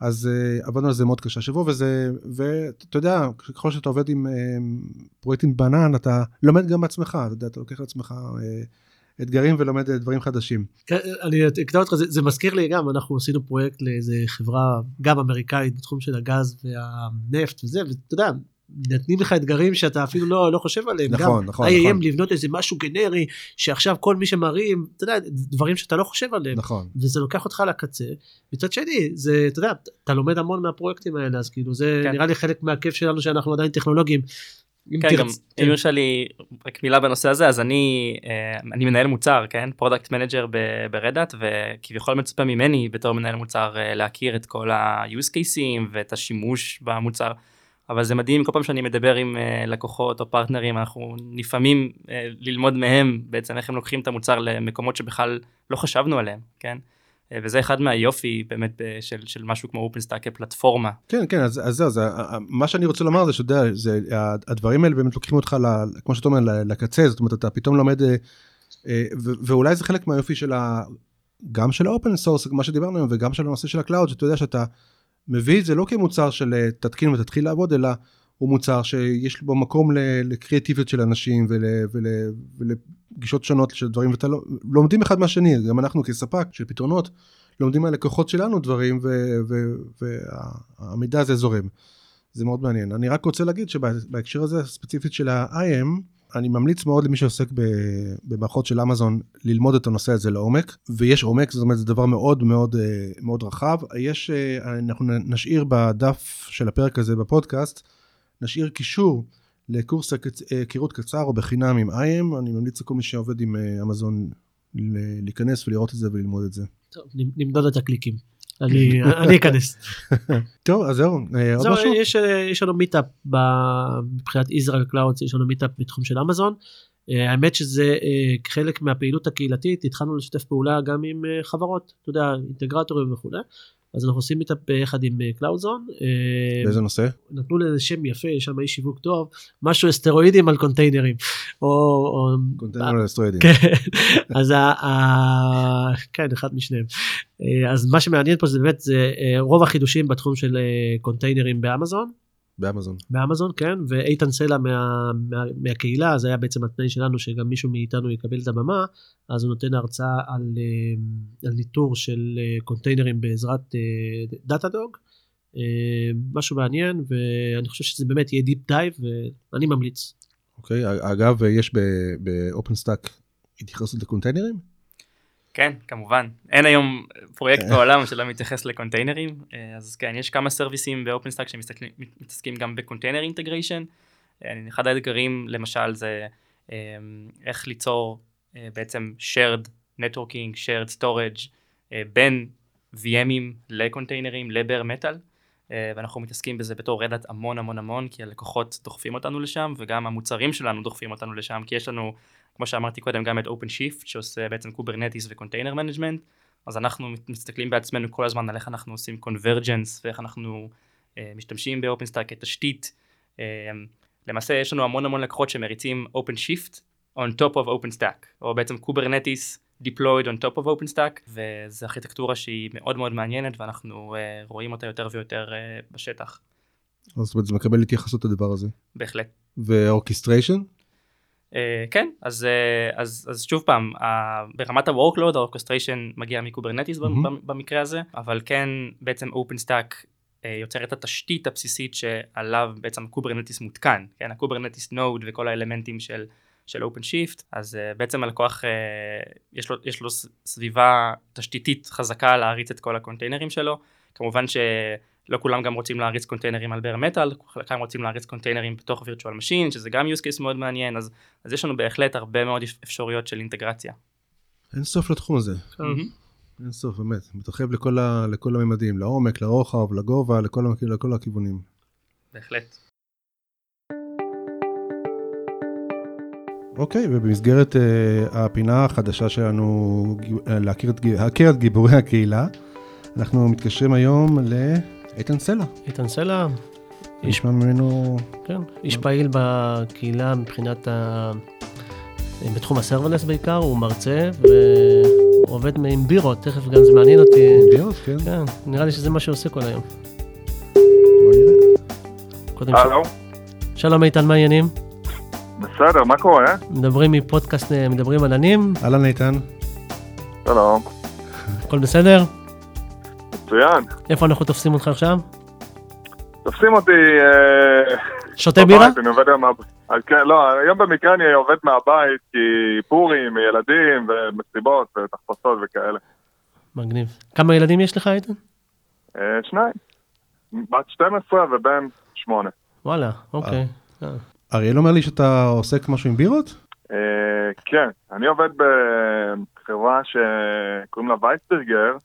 אז uh, עבדנו על זה מאוד קשה השבוע, וזה, ואתה יודע, ככל שאתה עובד עם uh, פרויקטים בענן, אתה לומד גם בעצמך, אתה יודע, אתה לוקח לעצמך אתגרים ולומד דברים חדשים. כן, אני אקטע אותך, זה, זה מזכיר לי גם, אנחנו עשינו פרויקט לאיזה חברה גם אמריקאית בתחום של הגז והנפט וזה, ואתה יודע, נותנים לך אתגרים שאתה אפילו לא, לא חושב עליהם. נכון, גם נכון, IAM נכון. לבנות איזה משהו גנרי, שעכשיו כל מי שמרים, אתה יודע, דברים שאתה לא חושב עליהם. נכון. וזה לוקח אותך לקצה. מצד שני, זה, אתה יודע, אתה לומד המון מהפרויקטים האלה, אז כאילו זה כן. נראה לי חלק מהכיף שלנו שאנחנו עדיין טכנולוגיים. אם כן, תרצ- גם אם יורשה לי רק מילה בנושא הזה, אז אני, אה, אני מנהל מוצר, כן? product manager ב Red Hat, וכביכול מצופה ממני בתור מנהל מוצר אה, להכיר את כל ה-use cases ואת השימוש במוצר. אבל זה מדהים כל פעם שאני מדבר עם uh, לקוחות או פרטנרים אנחנו לפעמים uh, ללמוד מהם בעצם איך הם לוקחים את המוצר למקומות שבכלל לא חשבנו עליהם כן וזה אחד מהיופי באמת uh, של, של משהו כמו OpenStack כפלטפורמה. כן, כן, אז, זהו, זה, מה שאני רוצה לומר זה שאתה יודע, זה, הדברים האלה באמת לוקחים אותך, ל, כמו שאתה אומר, לקצה, זאת אומרת, אתה פתאום לומד, אה, אה, ו- ואולי זה חלק מהיופי של ה... גם של ה open source, מה שדיברנו היום, וגם של הנושא של ה cloud, שאתה יודע שאתה מביא את זה לא כמוצר של אה, תתקין ותתחיל לעבוד, אלא הוא מוצר שיש בו מקום לקריאטיביות של אנשים ול, ול, ולגישות שונות של דברים, ואתה לא, לומדים אחד מהשני, גם אנחנו כספק של פתרונות, לומדים מהלקוחות שלנו דברים, והמידע הזה זורם. זה מאוד מעניין. אני רק רוצה להגיד שבהקשר הזה, ספציפית של ה-IM, אני ממליץ מאוד למי שעוסק במערכות של אמזון ללמוד את הנושא הזה לעומק, ויש עומק, זאת אומרת זה דבר מאוד מאוד מאוד רחב. יש, אנחנו נשאיר בדף של הפרק הזה בפודקאסט, נשאיר קישור לקורס היכרות קצר או בחינם עם IAM, אני ממליץ לכל מי שעובד עם אה, אמזון להיכנס ולראות את זה וללמוד את זה. טוב, נמדוד את הקליקים. אני, אני אכנס. טוב אז זהו, אה, עוד משהו? יש, אה, לנו מיטאפ מבחינת Israel Clouds יש לנו מיטאפ בתחום של אמזון. האמת שזה חלק מהפעילות הקהילתית התחלנו לשתף פעולה גם עם חברות אתה יודע אינטגרטורים וכולי אז אנחנו עושים איתה ביחד עם קלאודזון. אה, אה, באיזה נושא? נתנו לזה שם יפה, יש שם איש שיווק טוב, משהו אסטרואידים על קונטיינרים. או... קונטיינרים על אסטרואידים. כן, אז ה... כן, אחד משניהם. אה, אז מה שמעניין פה זה באמת, זה רוב החידושים בתחום של קונטיינרים באמזון. באמזון. באמזון, כן, ואיתן סלע מה, מה, מהקהילה, זה היה בעצם התנאי שלנו שגם מישהו מאיתנו יקבל את הבמה, אז הוא נותן הרצאה על, אה, על ניטור של אה, קונטיינרים בעזרת אה, משהו מעניין, ואני חושב שזה באמת יהיה deep dive, ואני ממליץ. אוקיי, okay, אגב, יש ב-OpenStack התייחסות לקונטיינרים? כן, כמובן. אין היום פרויקט בעולם שלא מתייחס לקונטיינרים, אה, אז כן, יש כמה סרוויסים ב-OpenStack שמתעסקים גם ב-container integration. אה, אחד האתגרים למשל זה אה, איך ליצור בעצם shared networking, shared storage בין VM ים לקונטיינרים, לבר מטאל. ואנחנו מתעסקים בזה בתור Red Hat המון המון המון, כי הלקוחות דוחפים אותנו לשם, וגם המוצרים שלנו דוחפים אותנו לשם, כי יש לנו כמו שאמרתי קודם גם את OpenShift שעושה בעצם Kubernetes ו-container management אז אנחנו מסתכלים בעצמנו כל הזמן על איך אנחנו עושים convergence ואיך אנחנו אה, משתמשים ב-OpenStack כתשתית אה, למעשה יש לנו המון המון לקוחות שמריצים OpenShift on top of OpenStack או בעצם Kubernetes deployed on top of OpenStack וזו ארכיטקטורה שהיא מאוד מאוד מעניינת ואנחנו אה, רואים אותה יותר ויותר אה, בשטח. זאת אומרת זה מקבל התייחסות לדבר הזה. בהחלט. ו-orchestration? אה, כן, אז, אה, אז, אז שוב פעם, ברמת ה-workload, ה-orchestration מגיע מ-Kubernetes ממ-הממ. במקרה הזה, אבל כן בעצם OpenStack אה, יוצר את התשתית הבסיסית שעליו בעצם Kubernetes מותקן, כן, ה-Kubernetes node וכל האלמנטים של, של OpenShift, אז בעצם הלקוח יש, לו, יש לו סביבה תשתיתית חזקה להריץ את כל הקונטיינרים שלו, כמובן ש... לא כולם גם רוצים להריץ קונטיינרים על bare metal, חלקם רוצים להריץ קונטיינרים בתוך virtual machine, שזה גם use case מאוד מעניין, אז, אז יש לנו בהחלט הרבה מאוד אפשרויות של אינטגרציה. אין סוף לתחום הזה. אין סוף, באמת. מתרחב לכל, ה, לכל הממדים, לעומק, לרוחב, לגובה, לכל, לכל הכיוונים. בהחלט. אוקיי, ובמסגרת uh, הפינה החדשה שלנו, להכיר את, להכיר את גיבורי הקהילה, אנחנו מתקשרים היום ל... איתן סלע. איתן סלע. נשמע ממנו... כן, איש פעיל בקהילה מבחינת ה... בתחום הסרברלס בעיקר, הוא מרצה ועובד עם בירות, תכף גם זה מעניין אותי. בירות, כן. כן, נראה לי שזה מה שעושה כל היום. בוא נראה. הלו. שלום איתן, מה העניינים? בסדר, מה קורה? מדברים מפודקאסט מדברים עננים. אהלן איתן. שלום. הכל בסדר? מצוין. איפה אנחנו תופסים אותך עכשיו? תופסים אותי... אה, שותה בירה? אני עובד היום מהבית. כן, לא, היום במקרה אני עובד מהבית כי פורים, ילדים ומסיבות ותחפושות וכאלה. מגניב. כמה ילדים יש לך איתן? אה, שניים. בת 12 ובן 8. וואלה, אוקיי. אה. אריאל אומר לי שאתה עוסק משהו עם בירות? כן, אני עובד בחברה שקוראים לה וייסטרגר.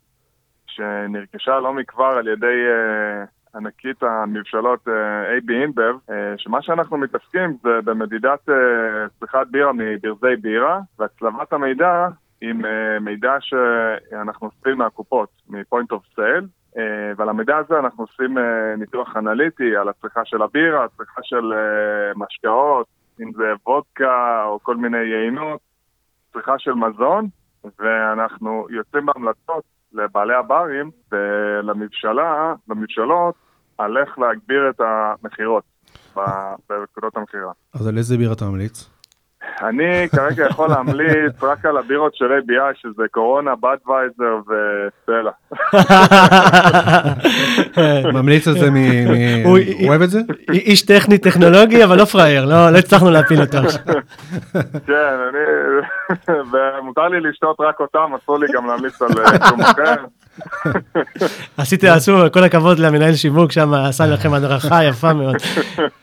שנרכשה לא מכבר על ידי uh, ענקית המבשלות אייבי uh, אינבב, uh, שמה שאנחנו מתעסקים זה במדידת צריכת בירה מברזי בירה, והצלבת המידע עם מידע שאנחנו עושים מהקופות, of sale, uh, ועל המידע הזה אנחנו עושים ניתוח אנליטי על הצריכה של הבירה, הצריכה של משקאות, אם זה וודקה או כל מיני יינות, צריכה של מזון, ואנחנו יוצאים בהמלצות לבעלי הברים ולמבשלה, למבשלות, על איך להגביר את המכירות בנקודות המכירה. אז על איזה בירה אתה ממליץ? אני כרגע יכול להמליץ רק על הבירות של ABI, שזה קורונה, בדווייזר וסטלה. ממליץ על זה מ... הוא אוהב את זה? איש טכני טכנולוגי אבל לא פראייר לא לא הצלחנו להפיל אותו עכשיו. כן, אני... ומותר לי לשתות רק אותם, אסור לי גם להמליץ על אה, שום אחר. עשית עשו כל הכבוד למנהל שיווק שם עשה לכם הדרכה יפה מאוד.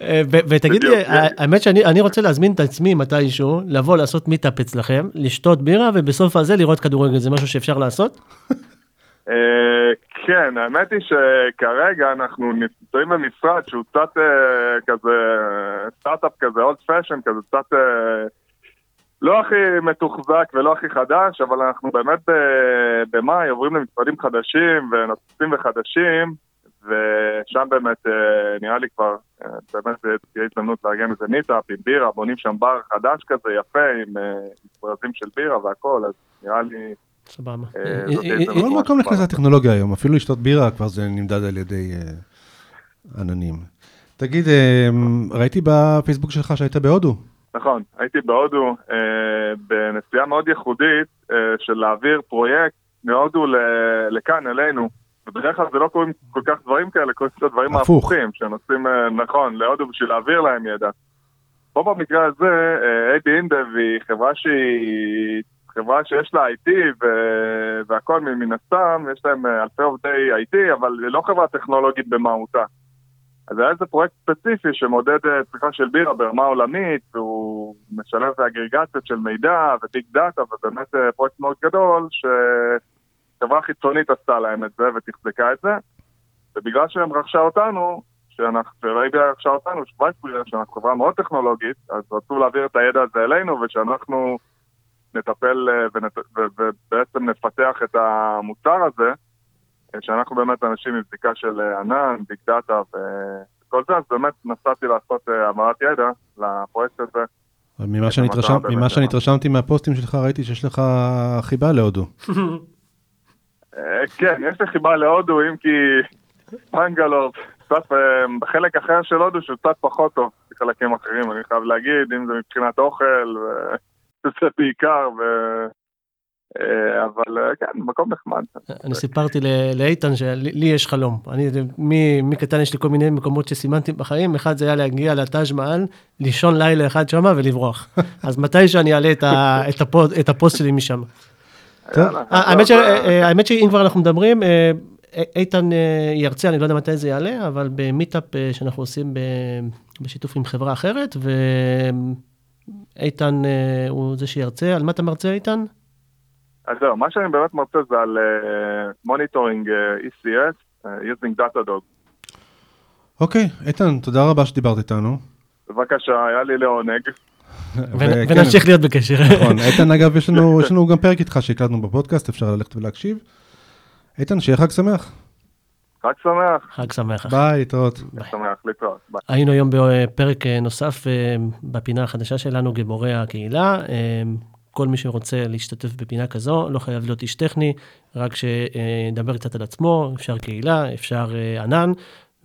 אה, ותגיד לי. האמת שאני אני רוצה להזמין את עצמי מתישהו לבוא לעשות מיטאפ אצלכם לשתות בירה ובסוף הזה לראות כדורגל זה משהו שאפשר לעשות. אה, כן, האמת היא שכרגע אנחנו נמצאים במשרד שהוא קצת אה, כזה, סטארט-אפ כזה, old fashion כזה, קצת לא הכי מתוחזק ולא הכי חדש, אבל אנחנו באמת במאי עוברים למשרדים חדשים ונוצצים וחדשים, ושם באמת אה, נראה לי כבר, אה, באמת זה תהיה הזדמנות לארגן איזה מיטאפ עם בירה, בונים שם בר חדש כזה יפה עם אה, ברזים של בירה והכל, אז נראה לי... סבבה. אה, אה, אה. אה, כל מקום. נכנס לטכנולוגיה היום, אפילו לשתות בירה כבר זה נמדד על ידי אה, עננים. תגיד, אה, ראיתי בפייסבוק שלך שהיית בהודו. נכון, הייתי בהודו אה, בנסיעה מאוד ייחודית אה, של להעביר פרויקט מהודו ל- לכאן, אלינו. ובדרך כלל זה לא קורים כל כך דברים כאלה, קורים קצת דברים הפוך. הפוכים, שנוסעים, אה, נכון, להודו בשביל להעביר להם ידע. פה במקרה הזה, אה, AB InBev היא חברה שהיא חברה שיש לה IT ו- והכל מן מן הסתם, יש להם אה, אלפי עובדי IT, אבל היא לא חברה טכנולוגית במהותה. אז היה איזה פרויקט ספציפי שמודד אה, צריכה של בירה ברמה עולמית, והוא משלב באגרגציות של מידע ו-big data, ובאמת אה, פרויקט מאוד גדול, שחברה חיצונית עשתה להם את זה ותחזקה את זה, ובגלל שהם רכשה אותנו, שלייביה רכשה אותנו, שווייסברג, שאנחנו חברה מאוד טכנולוגית, אז רצו להעביר את הידע הזה אלינו, ושאנחנו נטפל אה, ונת, ו, ובעצם נפתח את המוצר הזה, אה, שאנחנו באמת אנשים עם בדיקה של אה, ענן, ביג דאטה וכל זה, אז באמת נסעתי לעשות אה, המרת ידע לפרויקט הזה. אבל ממה שאני באמת ממה שאני. התרשמתי מהפוסטים שלך, ראיתי שיש לך חיבה להודו. אה, כן, יש לי חיבה להודו, אם כי פנגלור, קצת אה, בחלק אחר של הודו שהוא קצת פחות טוב מחלקים אחרים, אני חייב להגיד, אם זה מבחינת אוכל, וזה בעיקר, ו... אה, אבל אה, כן, מקום נחמד. אני סיפרתי לאיתן שלי לי יש חלום. אני, מקטן יש לי כל מיני מקומות שסימנתי בחיים, אחד זה היה להגיע לטאג' מעל, לישון לילה אחד שמה ולברוח. אז מתי שאני אעלה את, הפוסט, שלי משם. אה, האמת, אה, אה, שאם כבר אנחנו מדברים, אה, איתן אה, ירצה, אני לא יודע מתי זה יעלה, אבל במיטאפ אה, שאנחנו עושים בשיתוף עם חברה אחרת, ואיתן אה, הוא זה שירצה, על מה אתה מרצה איתן? אז זהו, מה שאני באמת מרצה זה על monitoring ECS, אה, using Datadog. אוקיי, איתן, תודה רבה שדיברת איתנו. בבקשה, היה לי לעונג. ונמשיך להיות בקשר. נכון, איתן אגב, יש לנו, יש לנו גם פרק איתך שהקלטנו בפודקאסט, אפשר ללכת ולהקשיב. איתן, שיהיה חג שמח. חג שמח, חג שמח. ביי, להתראות. שמח להתראות. ביי. היינו היום בפרק אה, נוסף אה, בפינה החדשה שלנו, גיבורי הקהילה. כל מי שרוצה להשתתף בפינה כזו, לא חייב להיות איש טכני, רק שידבר קצת על עצמו, אפשר קהילה, אפשר אה, ענן,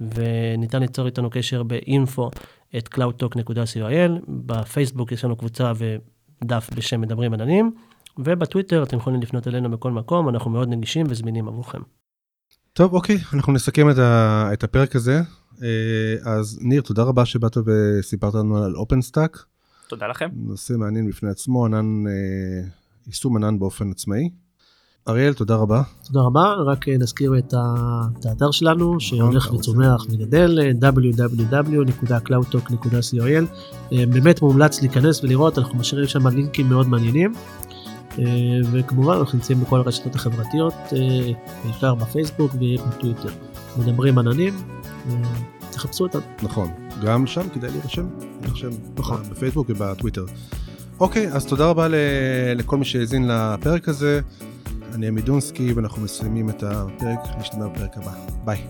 וניתן ליצור איתנו קשר באינפו את cloudtalk.coil, בפייסבוק יש לנו קבוצה ודף בשם מדברים עננים, ובטוויטר אתם יכולים לפנות אלינו בכל מקום, אנחנו מאוד נגישים וזמינים עבורכם. טוב, אוקיי, אנחנו נסכם את, ה, את הפרק הזה. אה, אז ניר, תודה רבה שבאת וסיפרת לנו על OpenStack. תודה לכם. נושא מעניין בפני עצמו, ענן, אה, יישום ענן באופן עצמאי. אריאל, תודה רבה. תודה רבה, רק אה, נזכיר את, ה... את האתר שלנו שהולך אתה וצומח וגדל, אה, www.cloudtalk.coil. באמת מומלץ להיכנס ולראות, אנחנו משאירים שם לינקים מאוד מעניינים. וכמובן אנחנו נמצאים בכל הרשתות החברתיות, בעיקר בפייסבוק ובטוויטר. מדברים עננים, תחפשו אותנו. נכון, גם שם כדאי להירשם, להירשם נכון. בפייסבוק ובטוויטר. אוקיי, אז תודה רבה ל- לכל מי שהאזין לפרק הזה. אני עמי דונסקי ואנחנו מסיימים את הפרק, נשתמע בפרק הבא. ביי.